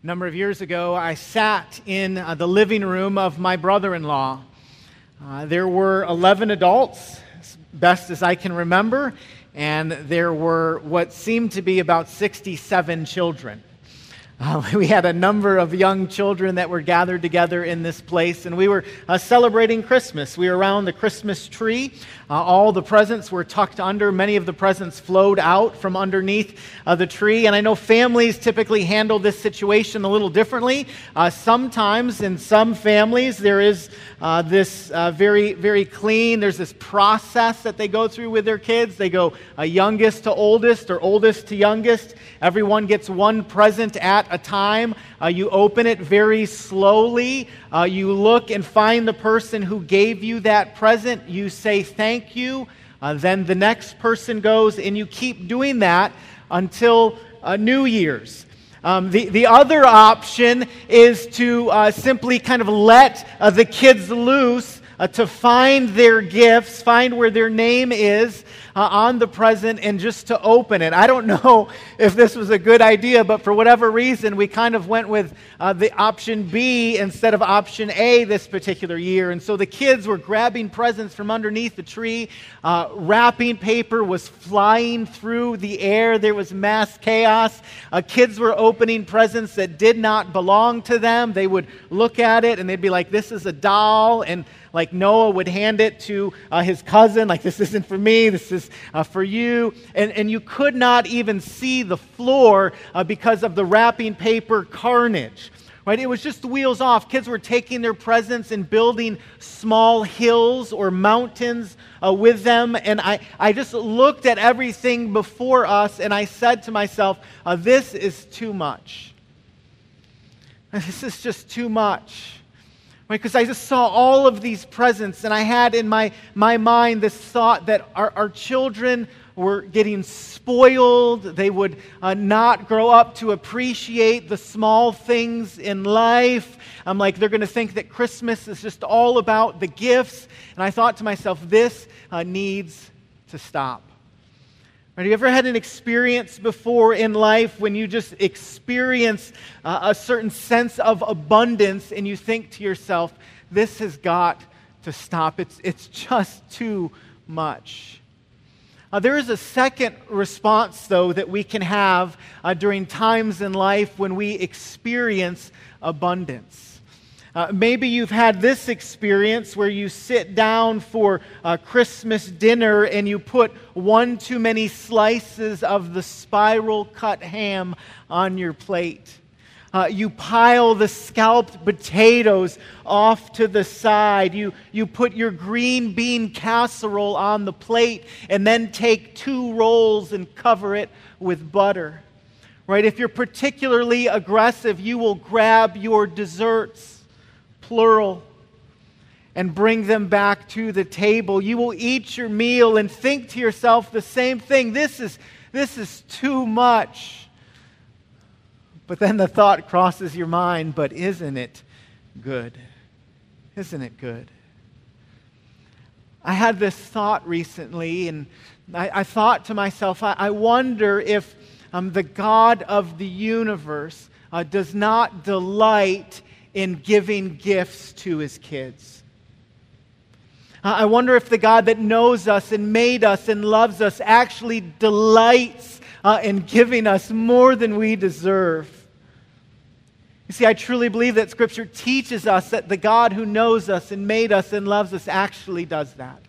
A number of years ago, I sat in uh, the living room of my brother in law. Uh, there were 11 adults, best as I can remember, and there were what seemed to be about 67 children. Uh, we had a number of young children that were gathered together in this place, and we were uh, celebrating Christmas. We were around the Christmas tree. Uh, all the presents were tucked under. Many of the presents flowed out from underneath uh, the tree. And I know families typically handle this situation a little differently. Uh, sometimes, in some families, there is uh, this very, very clean, there's this process that they go through with their kids. They go youngest to oldest or oldest to youngest. Everyone gets one present at a time. Uh, you open it very slowly. Uh, you look and find the person who gave you that present. You say thank you. Uh, then the next person goes, and you keep doing that until uh, New Year's. Um, the, the other option is to uh, simply kind of let uh, the kids loose to find their gifts, find where their name is, uh, on the present and just to open it. I don't know if this was a good idea, but for whatever reason, we kind of went with uh, the option B instead of option A this particular year. And so the kids were grabbing presents from underneath the tree. Uh, wrapping paper was flying through the air. There was mass chaos. Uh, kids were opening presents that did not belong to them. They would look at it and they'd be like, This is a doll. And like Noah would hand it to uh, his cousin, like, this isn't for me, this is uh, for you. And, and you could not even see the floor uh, because of the wrapping paper carnage. Right? It was just the wheels off. Kids were taking their presents and building small hills or mountains uh, with them. And I, I just looked at everything before us and I said to myself, uh, this is too much. This is just too much because I just saw all of these presents, and I had in my, my mind this thought that our, our children were getting spoiled. They would uh, not grow up to appreciate the small things in life. I'm like, they're going to think that Christmas is just all about the gifts. And I thought to myself, this uh, needs to stop. Have you ever had an experience before in life when you just experience uh, a certain sense of abundance and you think to yourself, this has got to stop? It's, it's just too much. Uh, there is a second response, though, that we can have uh, during times in life when we experience abundance. Uh, maybe you've had this experience where you sit down for a Christmas dinner and you put one too many slices of the spiral cut ham on your plate. Uh, you pile the scalped potatoes off to the side. You, you put your green bean casserole on the plate and then take two rolls and cover it with butter. Right? If you're particularly aggressive, you will grab your desserts plural, and bring them back to the table. You will eat your meal and think to yourself the same thing. This is, this is too much. But then the thought crosses your mind, but isn't it good? Isn't it good? I had this thought recently, and I, I thought to myself, I, I wonder if um, the God of the universe uh, does not delight in giving gifts to his kids. I wonder if the God that knows us and made us and loves us actually delights uh, in giving us more than we deserve. You see, I truly believe that Scripture teaches us that the God who knows us and made us and loves us actually does that.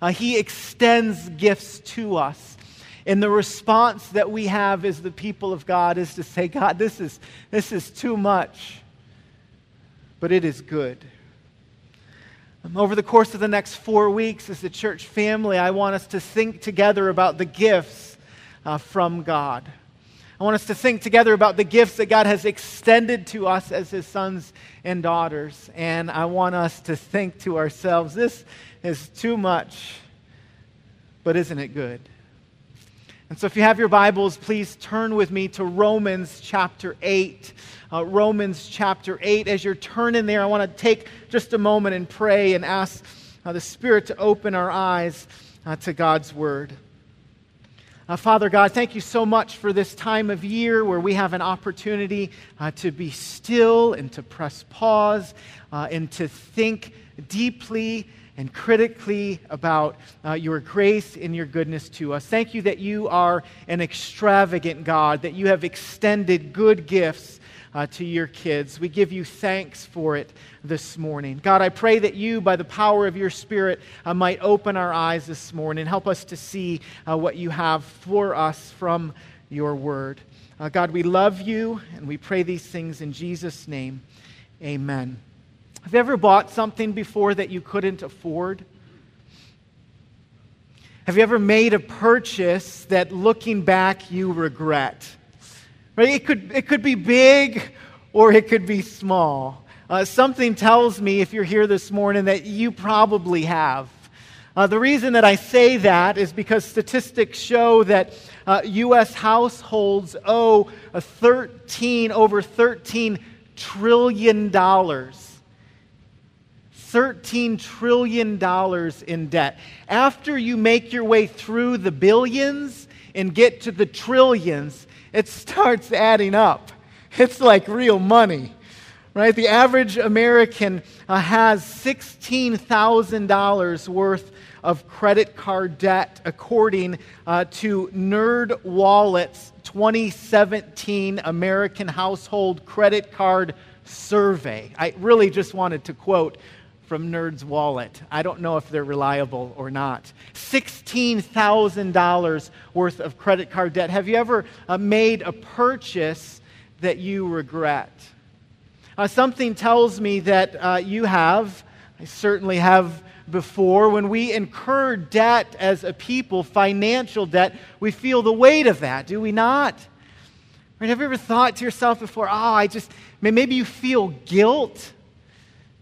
Uh, he extends gifts to us. And the response that we have as the people of God is to say, God, this is, this is too much but it is good. Um, over the course of the next four weeks, as a church family, I want us to think together about the gifts uh, from God. I want us to think together about the gifts that God has extended to us as His sons and daughters. And I want us to think to ourselves, this is too much, but isn't it good? And so, if you have your Bibles, please turn with me to Romans chapter 8. Uh, Romans chapter 8. As you're turning there, I want to take just a moment and pray and ask uh, the Spirit to open our eyes uh, to God's Word. Uh, Father God, thank you so much for this time of year where we have an opportunity uh, to be still and to press pause uh, and to think deeply and critically about uh, your grace and your goodness to us. Thank you that you are an extravagant God, that you have extended good gifts uh, to your kids. We give you thanks for it this morning. God, I pray that you, by the power of your Spirit, uh, might open our eyes this morning. And help us to see uh, what you have for us from your word. Uh, God, we love you, and we pray these things in Jesus' name. Amen. Have you ever bought something before that you couldn't afford? Have you ever made a purchase that looking back you regret? Right? It could, it could be big or it could be small. Uh, something tells me, if you're here this morning, that you probably have. Uh, the reason that I say that is because statistics show that uh, U.S. households owe a 13, over $13 trillion. $13 trillion in debt. After you make your way through the billions and get to the trillions, it starts adding up. It's like real money, right? The average American uh, has $16,000 worth of credit card debt, according uh, to NerdWallet's 2017 American Household Credit Card Survey. I really just wanted to quote from Nerd's Wallet. I don't know if they're reliable or not. $16,000 worth of credit card debt. Have you ever uh, made a purchase that you regret? Uh, something tells me that uh, you have. I certainly have before. When we incur debt as a people, financial debt, we feel the weight of that, do we not? Right, have you ever thought to yourself before, oh, I just, maybe you feel guilt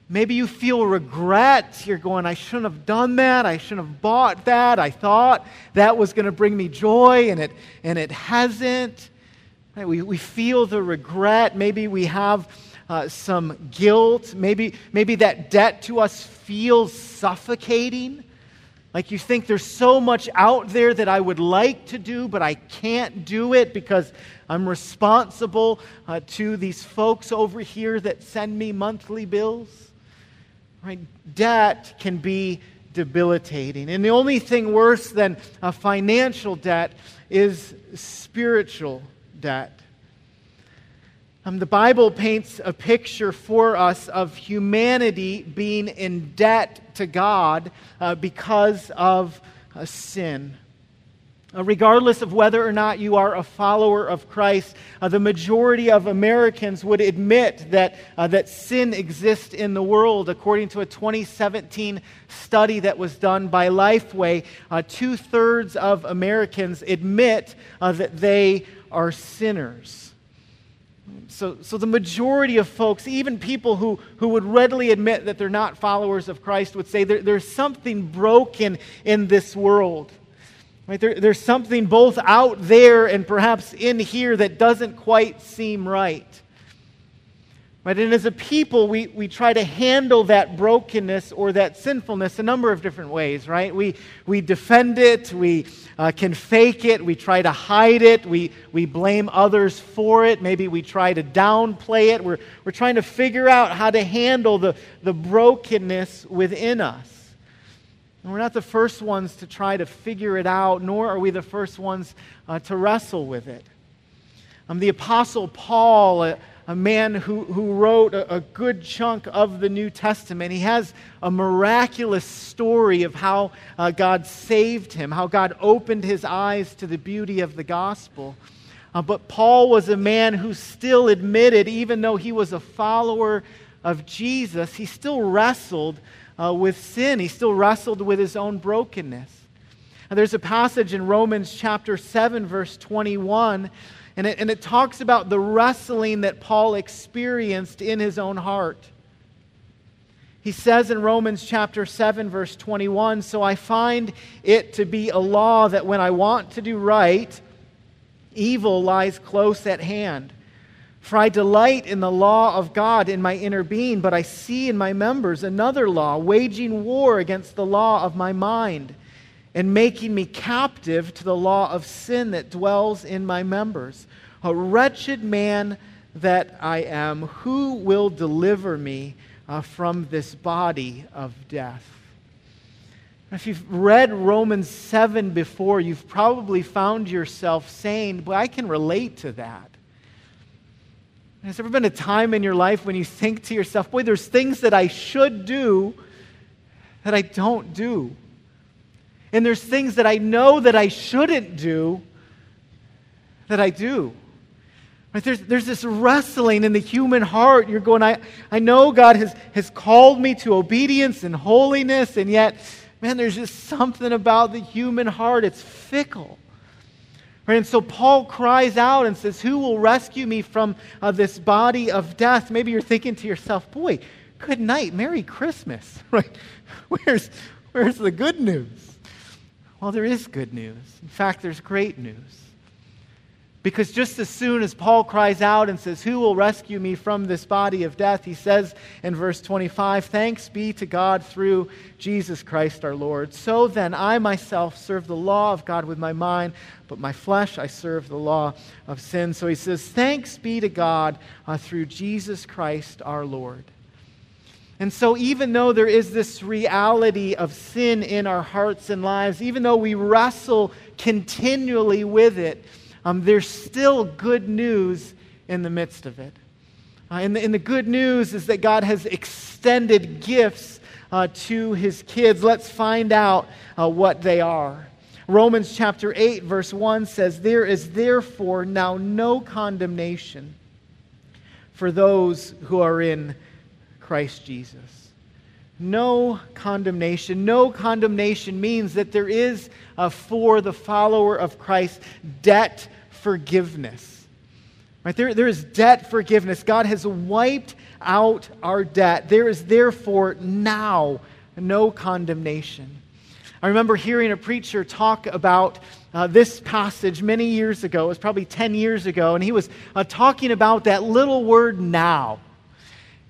Maybe you feel regret. You're going, I shouldn't have done that. I shouldn't have bought that. I thought that was going to bring me joy, and it, and it hasn't. Right? We, we feel the regret. Maybe we have uh, some guilt. Maybe, maybe that debt to us feels suffocating. Like you think there's so much out there that I would like to do, but I can't do it because I'm responsible uh, to these folks over here that send me monthly bills. Right? Debt can be debilitating. And the only thing worse than a financial debt is spiritual debt. Um, the Bible paints a picture for us of humanity being in debt to God uh, because of a sin. Uh, regardless of whether or not you are a follower of Christ, uh, the majority of Americans would admit that, uh, that sin exists in the world. According to a 2017 study that was done by Lifeway, uh, two thirds of Americans admit uh, that they are sinners. So, so the majority of folks, even people who, who would readily admit that they're not followers of Christ, would say there, there's something broken in this world. Right? There, there's something both out there and perhaps in here that doesn't quite seem right. Right? And as a people, we, we try to handle that brokenness or that sinfulness a number of different ways, right? We, we defend it, we uh, can fake it, we try to hide it, we, we blame others for it, maybe we try to downplay it. We're, we're trying to figure out how to handle the, the brokenness within us. And we're not the first ones to try to figure it out, nor are we the first ones uh, to wrestle with it. Um, the Apostle Paul, a, a man who, who wrote a, a, good chunk of the New Testament, he has a miraculous story of how uh, God saved him, how God opened his eyes to the beauty of the gospel. Uh, but Paul was a man who still admitted, even though he was a follower of Jesus, he still wrestled uh, with sin. He still wrestled with his own brokenness. And there's a passage in Romans chapter 7, verse 21, and it, and it talks about the wrestling that Paul experienced in his own heart. He says in Romans chapter 7, verse 21 So I find it to be a law that when I want to do right, evil lies close at hand. For I delight in the law of God in my inner being, but I see in my members another law, waging war against the law of my mind and making me captive to the law of sin that dwells in my members. A wretched man that I am, who will deliver me uh, from this body of death? If you've read Romans 7 before, you've probably found yourself saying, Well, I can relate to that. Has there ever been a time in your life when you think to yourself, Boy, there's things that I should do that I don't do? And there's things that I know that I shouldn't do that I do. Right? There's, there's this wrestling in the human heart. You're going, I, I know God has, has called me to obedience and holiness, and yet man, there's just something about the human heart. It's fickle. Right? And so Paul cries out and says, Who will rescue me from uh, this body of death? Maybe you're thinking to yourself, Boy, good night, Merry Christmas. Right? Where's, where's the good news? Well, there is good news. In fact, there's great news. Because just as soon as Paul cries out and says, Who will rescue me from this body of death? He says in verse 25, Thanks be to God through Jesus Christ our Lord. So then, I myself serve the law of God with my mind, but my flesh I serve the law of sin. So he says, Thanks be to God uh, through Jesus Christ our Lord. And so, even though there is this reality of sin in our hearts and lives, even though we wrestle continually with it, um, there's still good news in the midst of it. Uh, and, the, and the good news is that God has extended gifts uh, to his kids. Let's find out uh, what they are. Romans chapter 8, verse 1 says, There is therefore now no condemnation for those who are in Christ Jesus. No condemnation. No condemnation means that there is, for the follower of Christ, debt forgiveness. Right? There, there is debt forgiveness. God has wiped out our debt. There is therefore now no condemnation. I remember hearing a preacher talk about uh, this passage many years ago. It was probably 10 years ago, and he was uh, talking about that little word now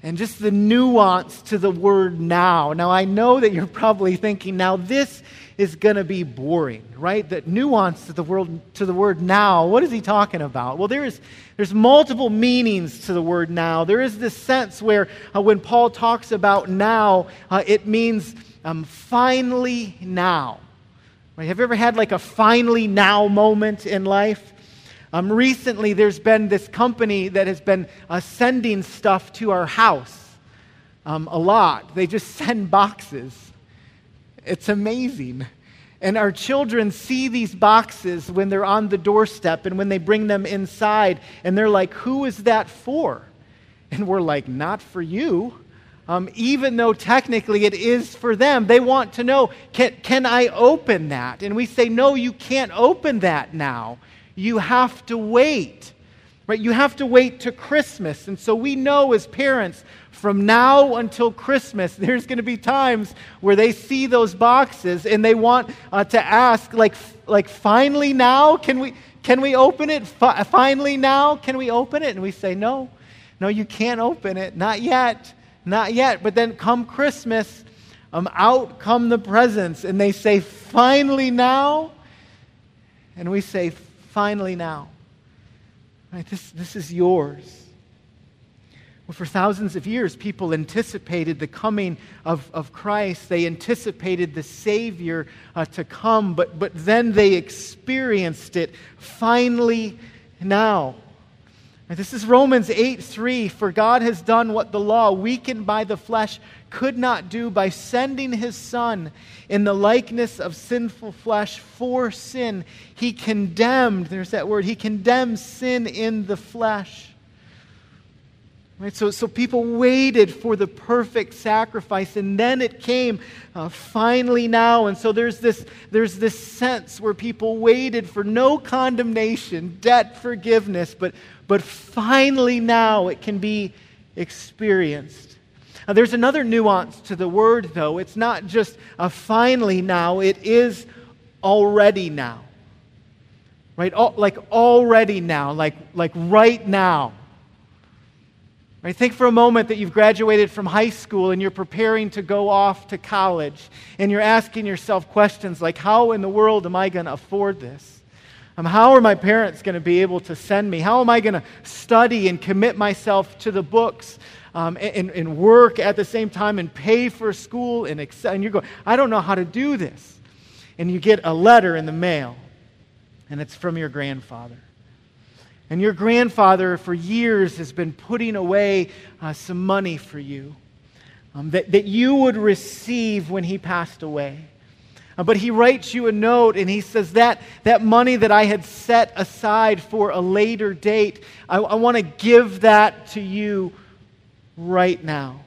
and just the nuance to the word now. Now, I know that you're probably thinking, now this is going to be boring, right? That nuance to the, word, to the word now, what is he talking about? Well, there is, there's multiple meanings to the word now. There is this sense where uh, when Paul talks about now, uh, it means um, finally now. Right? Have you ever had like a finally now moment in life? Um, recently, there's been this company that has been uh, sending stuff to our house um, a lot. They just send boxes. It's amazing. And our children see these boxes when they're on the doorstep and when they bring them inside, and they're like, Who is that for? And we're like, Not for you. Um, even though technically it is for them, they want to know, can, can I open that? And we say, No, you can't open that now. You have to wait. Right? You have to wait to Christmas. And so we know as parents, from now until Christmas, there's going to be times where they see those boxes and they want uh, to ask, like, like, finally now? Can we, can we open it? Finally now? Can we open it? And we say, no, no, you can't open it. Not yet. Not yet. But then come Christmas, um, out come the presents. And they say, finally now? And we say, finally now. Right? This, this is yours. Well, for thousands of years, people anticipated the coming of, of Christ. They anticipated the Savior uh, to come, but, but then they experienced it finally now. This is Romans 8 3. For God has done what the law, weakened by the flesh, could not do by sending his Son in the likeness of sinful flesh for sin. He condemned, there's that word, he condemned sin in the flesh Right? So, so people waited for the perfect sacrifice, and then it came uh, finally now. And so there's this, there's this sense where people waited for no condemnation, debt forgiveness, but, but finally now it can be experienced. Now, there's another nuance to the word, though. It's not just a finally now, it is already now. Right? All, like already now, like, like right now. Right? Think for a moment that you've graduated from high school and you're preparing to go off to college, and you're asking yourself questions like, How in the world am I going to afford this? Um, how are my parents going to be able to send me? How am I going to study and commit myself to the books um, and, and, work at the same time and pay for school? And, and you go, I don't know how to do this. And you get a letter in the mail, and it's from your grandfather. And your grandfather, for years, has been putting away uh, some money for you um, that, that you would receive when he passed away. Uh, but he writes you a note and he says, That, that money that I had set aside for a later date, I, I want to give that to you right now.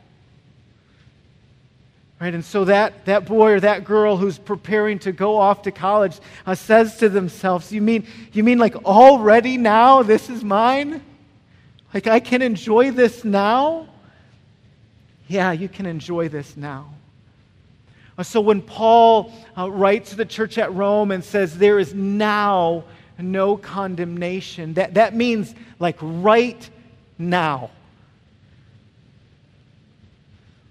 Right? And so that, that boy or that girl who's preparing to go off to college uh, says to themselves, you mean, you mean like already now this is mine? Like I can enjoy this now? Yeah, you can enjoy this now. Uh, so when Paul uh, writes to the church at Rome and says, there is now no condemnation, that, that means like right now.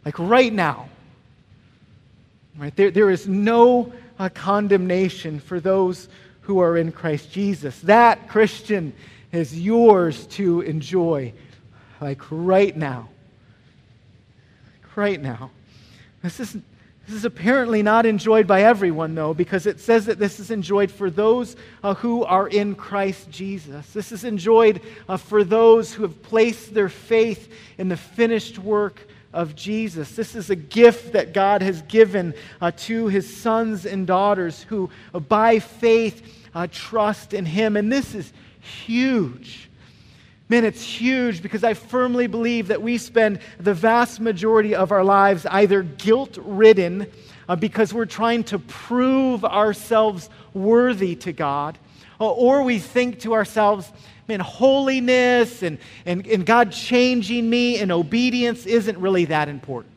Like right now. Right? There, there is no uh, condemnation for those who are in Christ Jesus. That, Christian, is yours to enjoy, like right now. Right now. This is, this is apparently not enjoyed by everyone, though, because it says that this is enjoyed for those uh, who are in Christ Jesus. This is enjoyed uh, for those who have placed their faith in the finished work of Jesus. This is a gift that God has given uh, to his sons and daughters who, uh, by faith, uh, trust in him. And this is huge. Man, it's huge because I firmly believe that we spend the vast majority of our lives either guilt ridden uh, because we're trying to prove ourselves worthy to God, or we think to ourselves, man, holiness and, and, and God changing me and obedience isn't really that important.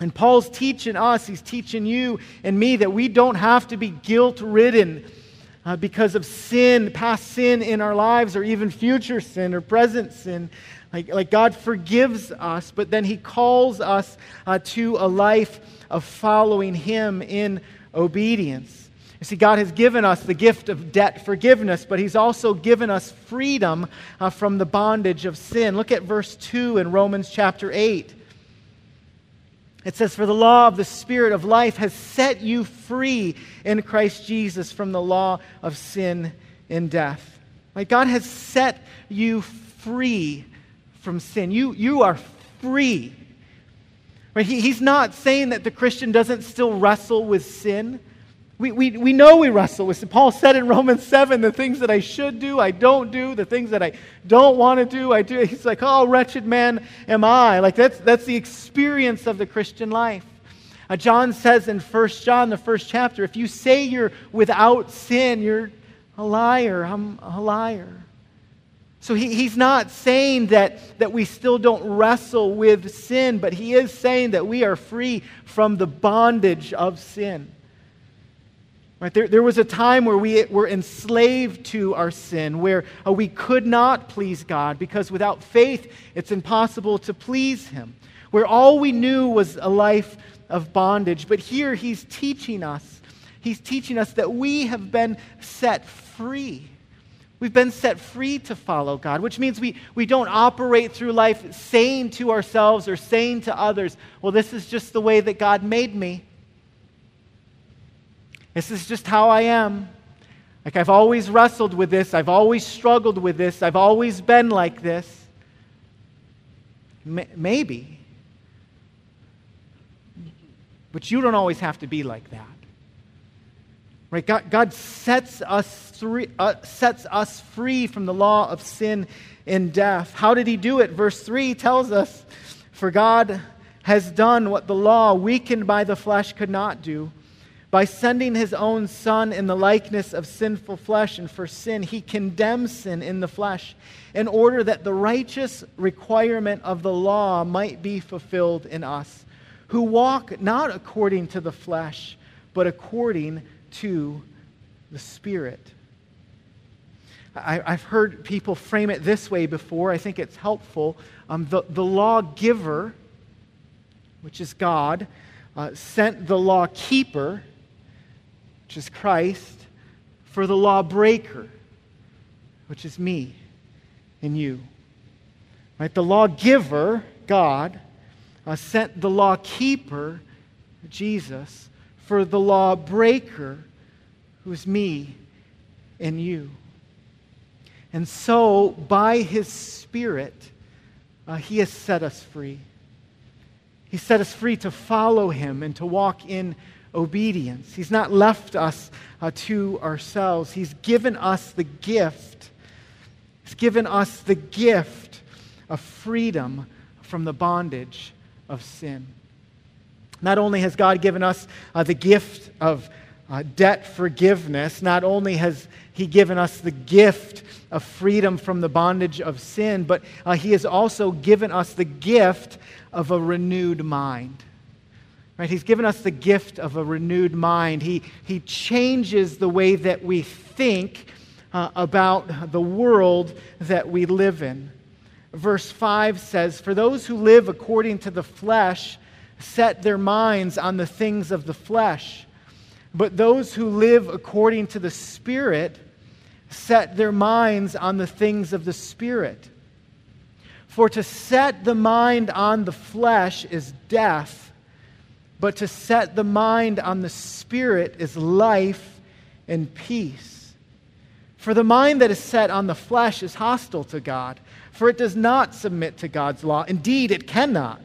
And Paul's teaching us, he's teaching you and me that we don't have to be guilt ridden uh, because of sin, past sin in our lives, or even future sin or present sin. Like, like God forgives us, but then he calls us uh, to a life of following him in obedience. You see, God has given us the gift of debt forgiveness, but He's also given us freedom uh, from the bondage of sin. Look at verse 2 in Romans chapter 8. It says, For the law of the Spirit of life has set you free in Christ Jesus from the law of sin and death. Like God has set you free from sin. You, you are free. Right? He, he's not saying that the Christian doesn't still wrestle with sin. We, we, we know we wrestle with sin. Paul said in Romans 7 the things that I should do, I don't do. The things that I don't want to do, I do. He's like, oh, wretched man am I. Like, that's, that's the experience of the Christian life. Uh, John says in 1 John, the first chapter, if you say you're without sin, you're a liar. I'm a liar. So he, he's not saying that, that we still don't wrestle with sin, but he is saying that we are free from the bondage of sin. Right? There, there was a time where we were enslaved to our sin, where uh, we could not please God because without faith it's impossible to please Him, where all we knew was a life of bondage. But here He's teaching us, He's teaching us that we have been set free. We've been set free to follow God, which means we, we don't operate through life saying to ourselves or saying to others, well, this is just the way that God made me. This is just how I am. Like, I've always wrestled with this. I've always struggled with this. I've always been like this. M- maybe. But you don't always have to be like that. Right? God, God sets, us uh, sets us free from the law of sin and death. How did he do it? Verse 3 tells us For God has done what the law, weakened by the flesh, could not do by sending his own Son in the likeness of sinful flesh and for sin, he condemns sin in the flesh in order that the righteous requirement of the law might be fulfilled in us, who walk not according to the flesh, but according to the Spirit. I, have heard people frame it this way before. I think it's helpful. Um, the, the lawgiver, which is God, uh, sent the law keeper, which is Christ, for the lawbreaker, which is me and you. Right? The lawgiver, God, uh, sent the lawkeeper, Jesus, for the lawbreaker, who is me and you. And so, by his Spirit, uh, he has set us free. He set us free to follow him and to walk in obedience. He's not left us uh, to ourselves. He's given us the gift. He's given us the gift of freedom from the bondage of sin. Not only has God given us uh, the gift of uh, debt forgiveness, not only has He given us the gift of freedom from the bondage of sin, but uh, He has also given us the gift of a renewed mind. Right? He's given us the gift of a renewed mind. He, he changes the way that we think uh, about the world that we live in. Verse 5 says, For those who live according to the flesh set their minds on the things of the flesh, but those who live according to the Spirit set their minds on the things of the Spirit. For to set the mind on the flesh is death, but to set the mind on the Spirit is life and peace. For the mind that is set on the flesh is hostile to God, for it does not submit to God's law. Indeed, it cannot.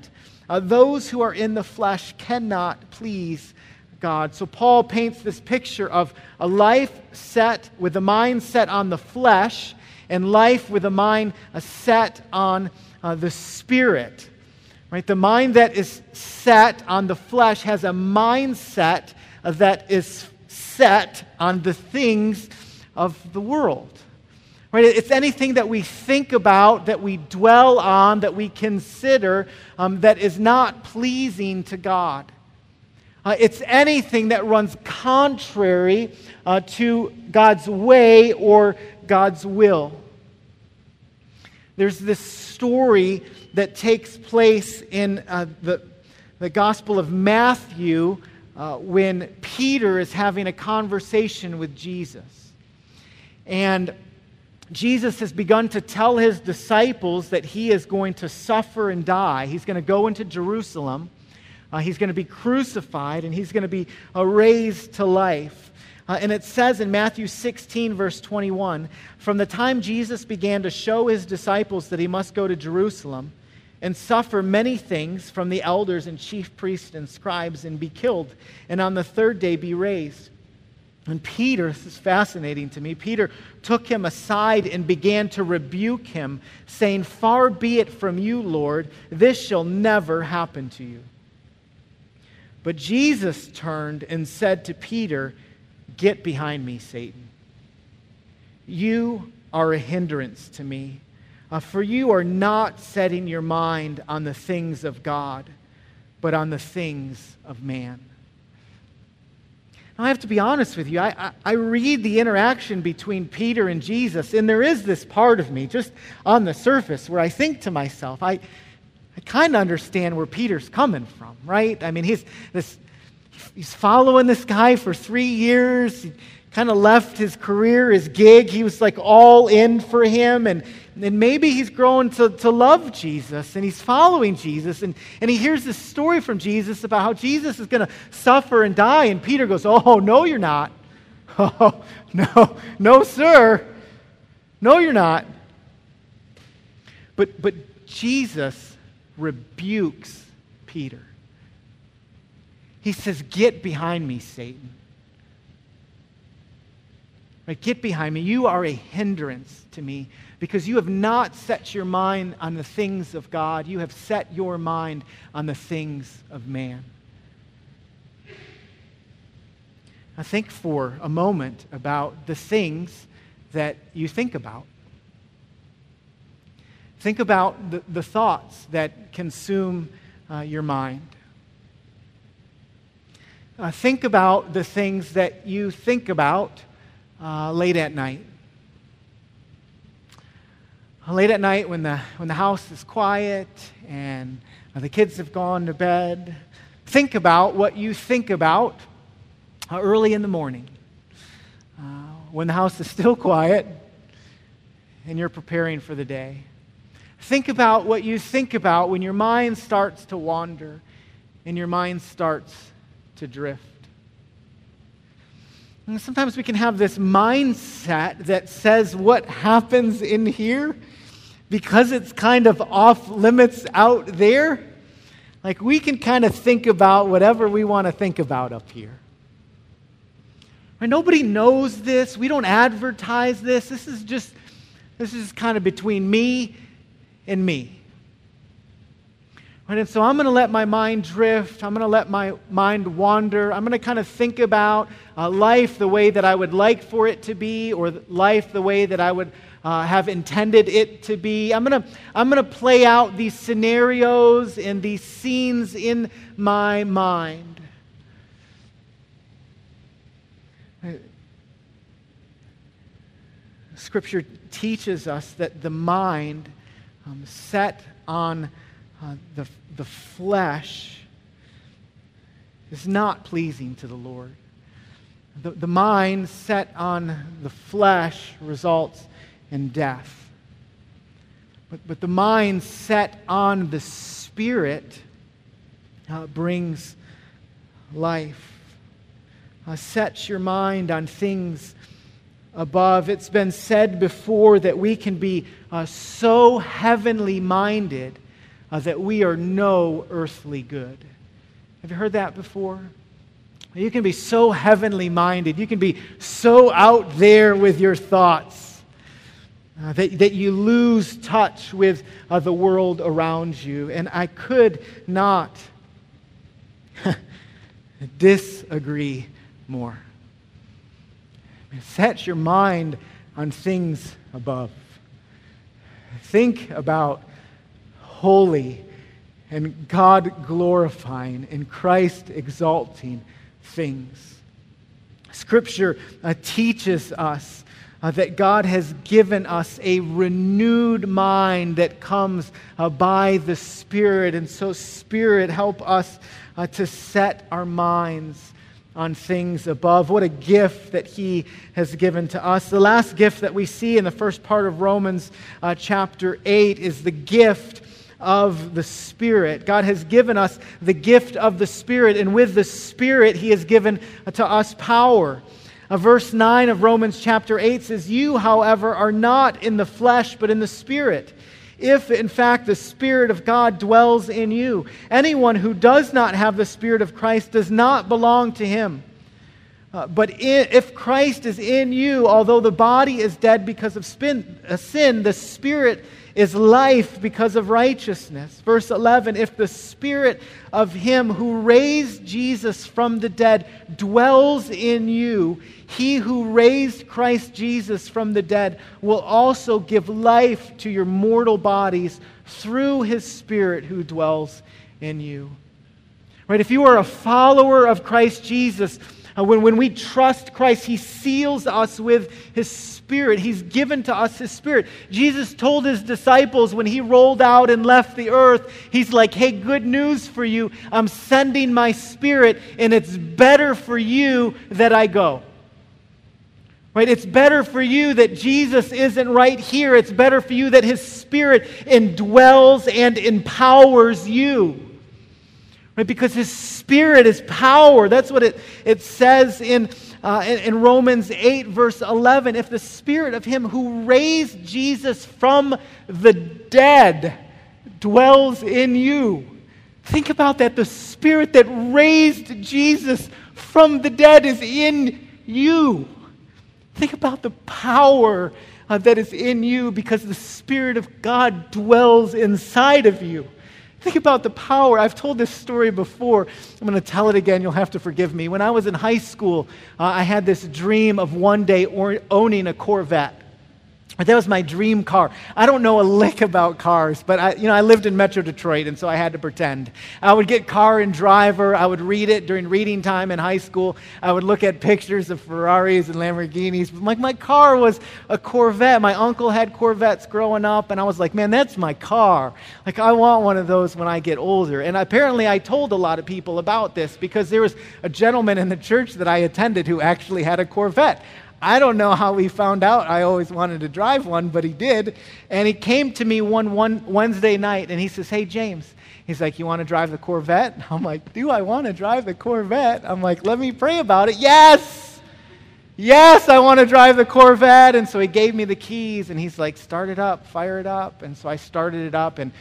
Uh, those who are in the flesh cannot please God. So Paul paints this picture of a life set with the mind set on the flesh and life with the mind uh, set on uh, the spirit. Right? The mind that is set on the flesh has a mindset that is set on the things of the world. Right? It's anything that we think about, that we dwell on, that we consider um, that is not pleasing to God. Uh, it's anything that runs contrary uh, to God's way or God's will. There's this story that takes place in uh, the, the Gospel of Matthew uh, when Peter is having a conversation with Jesus. And Jesus has begun to tell his disciples that he is going to suffer and die. He's going to go into Jerusalem. Uh, he's going to be crucified and he's going to be uh, raised to life. Uh, and it says in Matthew 16, verse 21 From the time Jesus began to show his disciples that he must go to Jerusalem and suffer many things from the elders and chief priests and scribes and be killed, and on the third day be raised. And Peter, this is fascinating to me, Peter took him aside and began to rebuke him, saying, Far be it from you, Lord, this shall never happen to you. But Jesus turned and said to Peter, Get behind me, Satan. You are a hindrance to me, uh, for you are not setting your mind on the things of God, but on the things of man. Now, I have to be honest with you. I, I, I, read the interaction between Peter and Jesus, and there is this part of me, just on the surface, where I think to myself, I, I kind of understand where Peter's coming from, right? I mean, he's, this, he's following this guy for three years. He kind of left his career, his gig. He was like all in for him. And, and maybe he's grown to, to love Jesus and he's following Jesus. And, and he hears this story from Jesus about how Jesus is going to suffer and die. And Peter goes, Oh, no, you're not. Oh, no, no, sir. No, you're not. But, but Jesus rebukes Peter. He says, Get behind me, Satan. Right, get behind me. You are a hindrance to me because you have not set your mind on the things of God. You have set your mind on the things of man. Now, think for a moment about the things that you think about. Think about the, the thoughts that consume uh, your mind. Uh, think about the things that you think about uh, late at night. late at night when the, when the house is quiet and the kids have gone to bed, think about what you think about uh, early in the morning uh, when the house is still quiet and you're preparing for the day. Think about what you think about when your mind starts to wander and your mind starts to drift. And sometimes we can have this mindset that says what happens in here, because it's kind of off limits out there, like we can kind of think about whatever we want to think about up here. Right? Nobody knows this. We don't advertise this. This is just this is kind of between me and me. Right? And so I'm going to let my mind drift. I'm going to let my mind wander. I'm going to kind of think about uh, life the way that I would like for it to be, or life the way that I would uh, have intended it to be. I'm going to I'm going to play out these scenarios and these scenes in my mind. Scripture teaches us that the mind um, set on uh, the, the flesh is not pleasing to the Lord. The, the mind set on the flesh results in death. But, but the mind set on the spirit uh, brings life. Uh, set your mind on things above. It's been said before that we can be uh, so heavenly minded uh, that we are no earthly good. Have you heard that before? You can be so heavenly minded. You can be so out there with your thoughts uh, that, that you lose touch with uh, the world around you. And I could not disagree more. Set your mind on things above. Think about holy and God glorifying and Christ exalting things. Scripture uh, teaches us uh, that God has given us a renewed mind that comes uh, by the Spirit. And so, Spirit, help us uh, to set our minds on things above. What a gift that He has given to us. The last gift that we see in the first part of Romans uh, chapter 8 is the gift of the Spirit. God has given us the gift of the Spirit, and with the Spirit, He has given to us power. Uh, verse 9 of Romans chapter 8 says, You, however, are not in the flesh, but in the Spirit if in fact the Spirit of God dwells in you. Anyone who does not have the Spirit of Christ does not belong to him. Uh, but if Christ is in you, although the body is dead because of uh, sin, the Spirit is life because of righteousness. Verse 11 If the Spirit of Him who raised Jesus from the dead dwells in you, He who raised Christ Jesus from the dead will also give life to your mortal bodies through His Spirit who dwells in you. Right? If you are a follower of Christ Jesus, uh, when, when we trust Christ, He seals us with His Spirit. He's given to us His Spirit. Jesus told His disciples when He rolled out and left the earth, He's like, hey, good news for you. I'm sending my Spirit, and it's better for you that I go. Right? It's better for you that Jesus isn't right here. It's better for you that His Spirit indwells and empowers you. Right? Because his spirit is power. That's what it, it says in, uh, in, in Romans 8, verse 11. If the spirit of him who raised Jesus from the dead dwells in you, think about that. The spirit that raised Jesus from the dead is in you. Think about the power uh, that is in you because the Spirit of God dwells inside of you. Think about the power. I've told this story before. I'm going to tell it again. You'll have to forgive me. When I was in high school, uh, I had this dream of one day or- owning a Corvette. But that was my dream car. I don't know a lick about cars, but I, you know, I lived in Metro Detroit, and so I had to pretend. I would get car and driver. I would read it during reading time in high school. I would look at pictures of Ferraris and Lamborghinis. Like my car was a Corvette. My uncle had Corvettes growing up, and I was like, man, that's my car. Like I want one of those when I get older. And apparently, I told a lot of people about this because there was a gentleman in the church that I attended who actually had a Corvette. I don't know how he found out I always wanted to drive one, but he did. And he came to me one, one Wednesday night and he says, Hey, James. He's like, You want to drive the Corvette? I'm like, Do I want to drive the Corvette? I'm like, Let me pray about it. Yes! Yes, I want to drive the Corvette. And so he gave me the keys and he's like, Start it up, fire it up. And so I started it up. And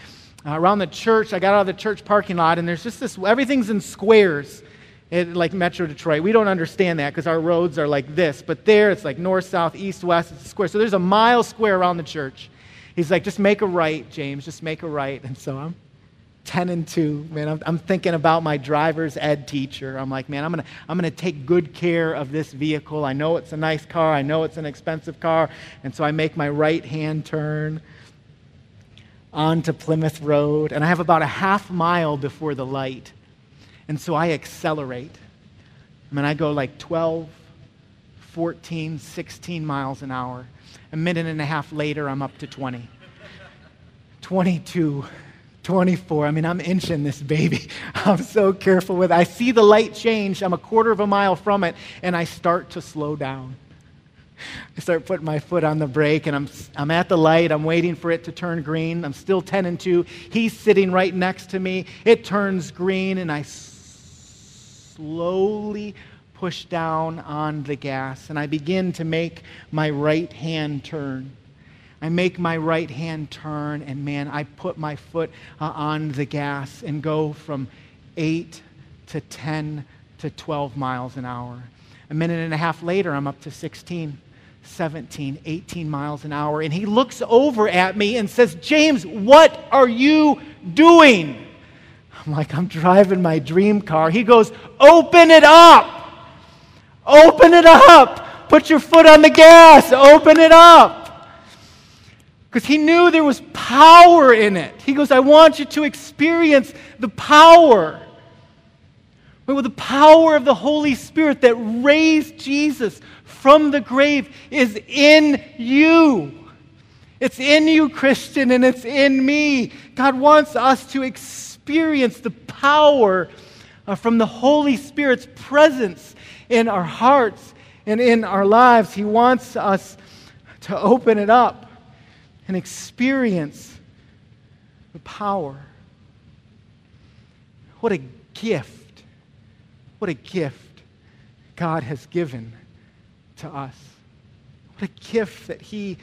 uh, around the church, I got out of the church parking lot and there's just this, everything's in squares it, like Metro Detroit. We don't understand that because our roads are like this. But there, it's like north, south, east, west. It's a square. So there's a mile square around the church. He's like, just make a right, James. Just make a right. And so I'm 10 and 2. Man, I'm, I'm thinking about my driver's ed teacher. I'm like, man, I'm going to I'm to take good care of this vehicle. I know it's a nice car. I know it's an expensive car. And so I make my right hand turn onto Plymouth Road. And I have about a half mile before the light. And so I accelerate. I mean, I go like 12, 14, 16 miles an hour. A minute and a half later, I'm up to 20. 22, 24. I mean, I'm inching this baby. I'm so careful with it. I see the light change. I'm a quarter of a mile from it, and I start to slow down. I start putting my foot on the brake, and I'm, I'm at the light. I'm waiting for it to turn green. I'm still 10 and 2. He's sitting right next to me. It turns green, and I slowly push down on the gas and I begin to make my right hand turn. I make my right hand turn, and man, I put my foot uh, on the gas and go from 8 to 10 to 12 miles an hour. A minute and a half later, I'm up to 16, 17, 18 miles an hour. And he looks over at me and says, James, what are you doing? I'm like, I'm driving my dream car. He goes, Open it up. Open it up. Put your foot on the gas. Open it up. Because he knew there was power in it. He goes, I want you to experience the power. Well, the power of the Holy Spirit that raised Jesus from the grave is in you. It's in you, Christian, and it's in me. God wants us to experience experience the power uh, from the Holy Spirit's presence in our hearts and in our lives. He wants us to open it up and experience the power. What a gift. What a gift God has given to us. What a gift that He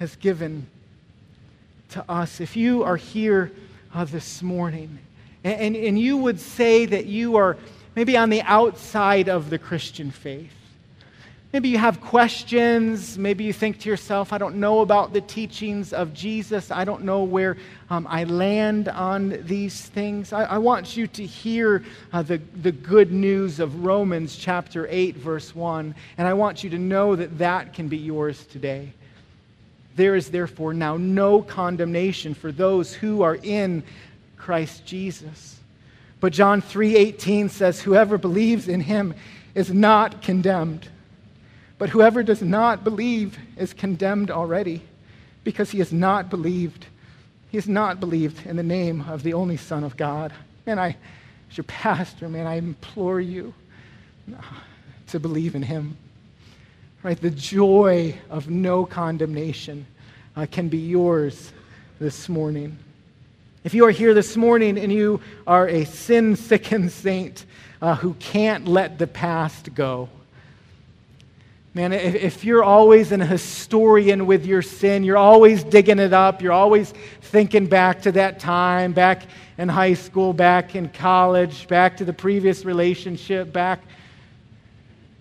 has given to us. If you are here, uh, this morning. And, and, and you would say that you are maybe on the outside of the Christian faith. Maybe you have questions. Maybe you think to yourself, I don't know about the teachings of Jesus. I don't know where um, I land on these things. I, I want you to hear uh, the, the good news of Romans chapter 8, verse 1. And I want you to know that that can be yours today. There is therefore now no condemnation for those who are in Christ Jesus. But John 3:18 says whoever believes in him is not condemned. But whoever does not believe is condemned already because he has not believed. He has not believed in the name of the only Son of God. Man, I, as your pastor, man, I implore you to believe in him right? The joy of no condemnation uh, can be yours this morning. If you are here this morning and you are a sin sickened saint uh, who can't let the past go, man, if, if you're always an historian with your sin, you're always digging it up, you're always thinking back to that time, back in high school, back in college, back to the previous relationship, back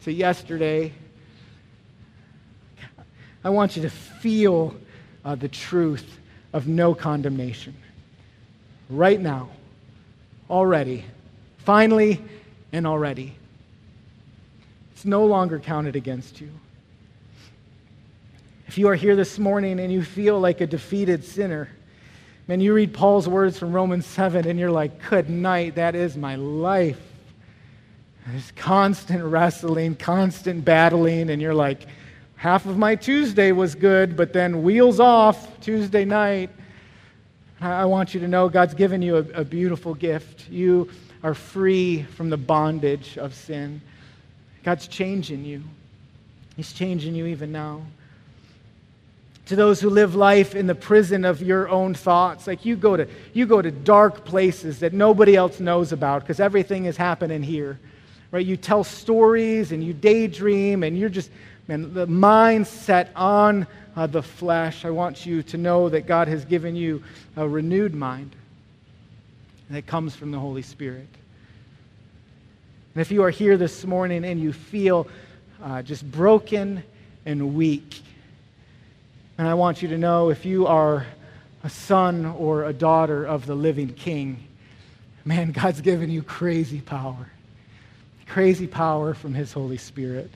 to yesterday, I want you to feel uh, the truth of no condemnation. Right now, already, finally, and already. It's no longer counted against you. If you are here this morning and you feel like a defeated sinner, man, you read Paul's words from Romans 7 and you're like, good night, that is my life. There's constant wrestling, constant battling, and you're like, half of my Tuesday was good, but then wheels off Tuesday night. I want you to know God's given you a, a beautiful gift. You are free from the bondage of sin. God's changing you, He's changing you even now. To those who live life in the prison of your own thoughts, like you go to, you go to dark places that nobody else knows about because everything is happening here. Right? You tell stories and you daydream and you're just, man, the mind set on uh, the flesh. I want you to know that God has given you a renewed mind that comes from the Holy Spirit. And if you are here this morning and you feel uh, just broken and weak, and I want you to know if you are a son or a daughter of the living King, man, God's given you crazy power. Crazy power from His Holy Spirit.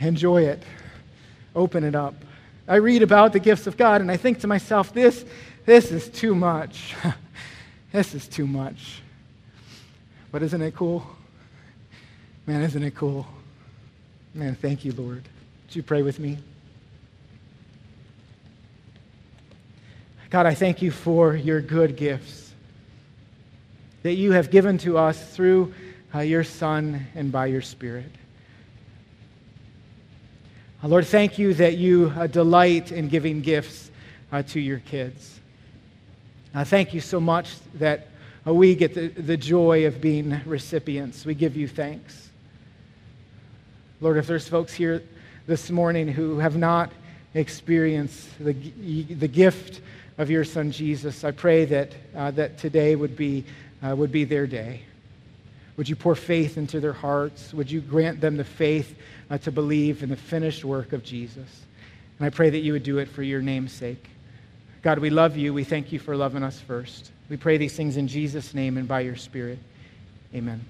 Enjoy it. Open it up. I read about the gifts of God and I think to myself, this, this is too much. this is too much. But isn't it cool? Man, isn't it cool? Man, thank you, Lord. Would you pray with me? God, I thank you for your good gifts that you have given to us through uh, your Son and by your Spirit. Uh, Lord, thank you that you uh, delight in giving gifts uh, to your kids. Uh, thank you so much that uh, we get the, the joy of being recipients. We give you thanks. Lord, if there's folks here this morning who have not experienced the, the gift of your son Jesus, I pray that, uh, that today would be, would be their day. Would you pour faith into their hearts? Would you grant them the faith uh, to believe in the finished work of Jesus? And I pray that you would do it for your name's sake. God, we love you. We thank you for loving us first. We pray these things in Jesus' name and by your Spirit. Amen.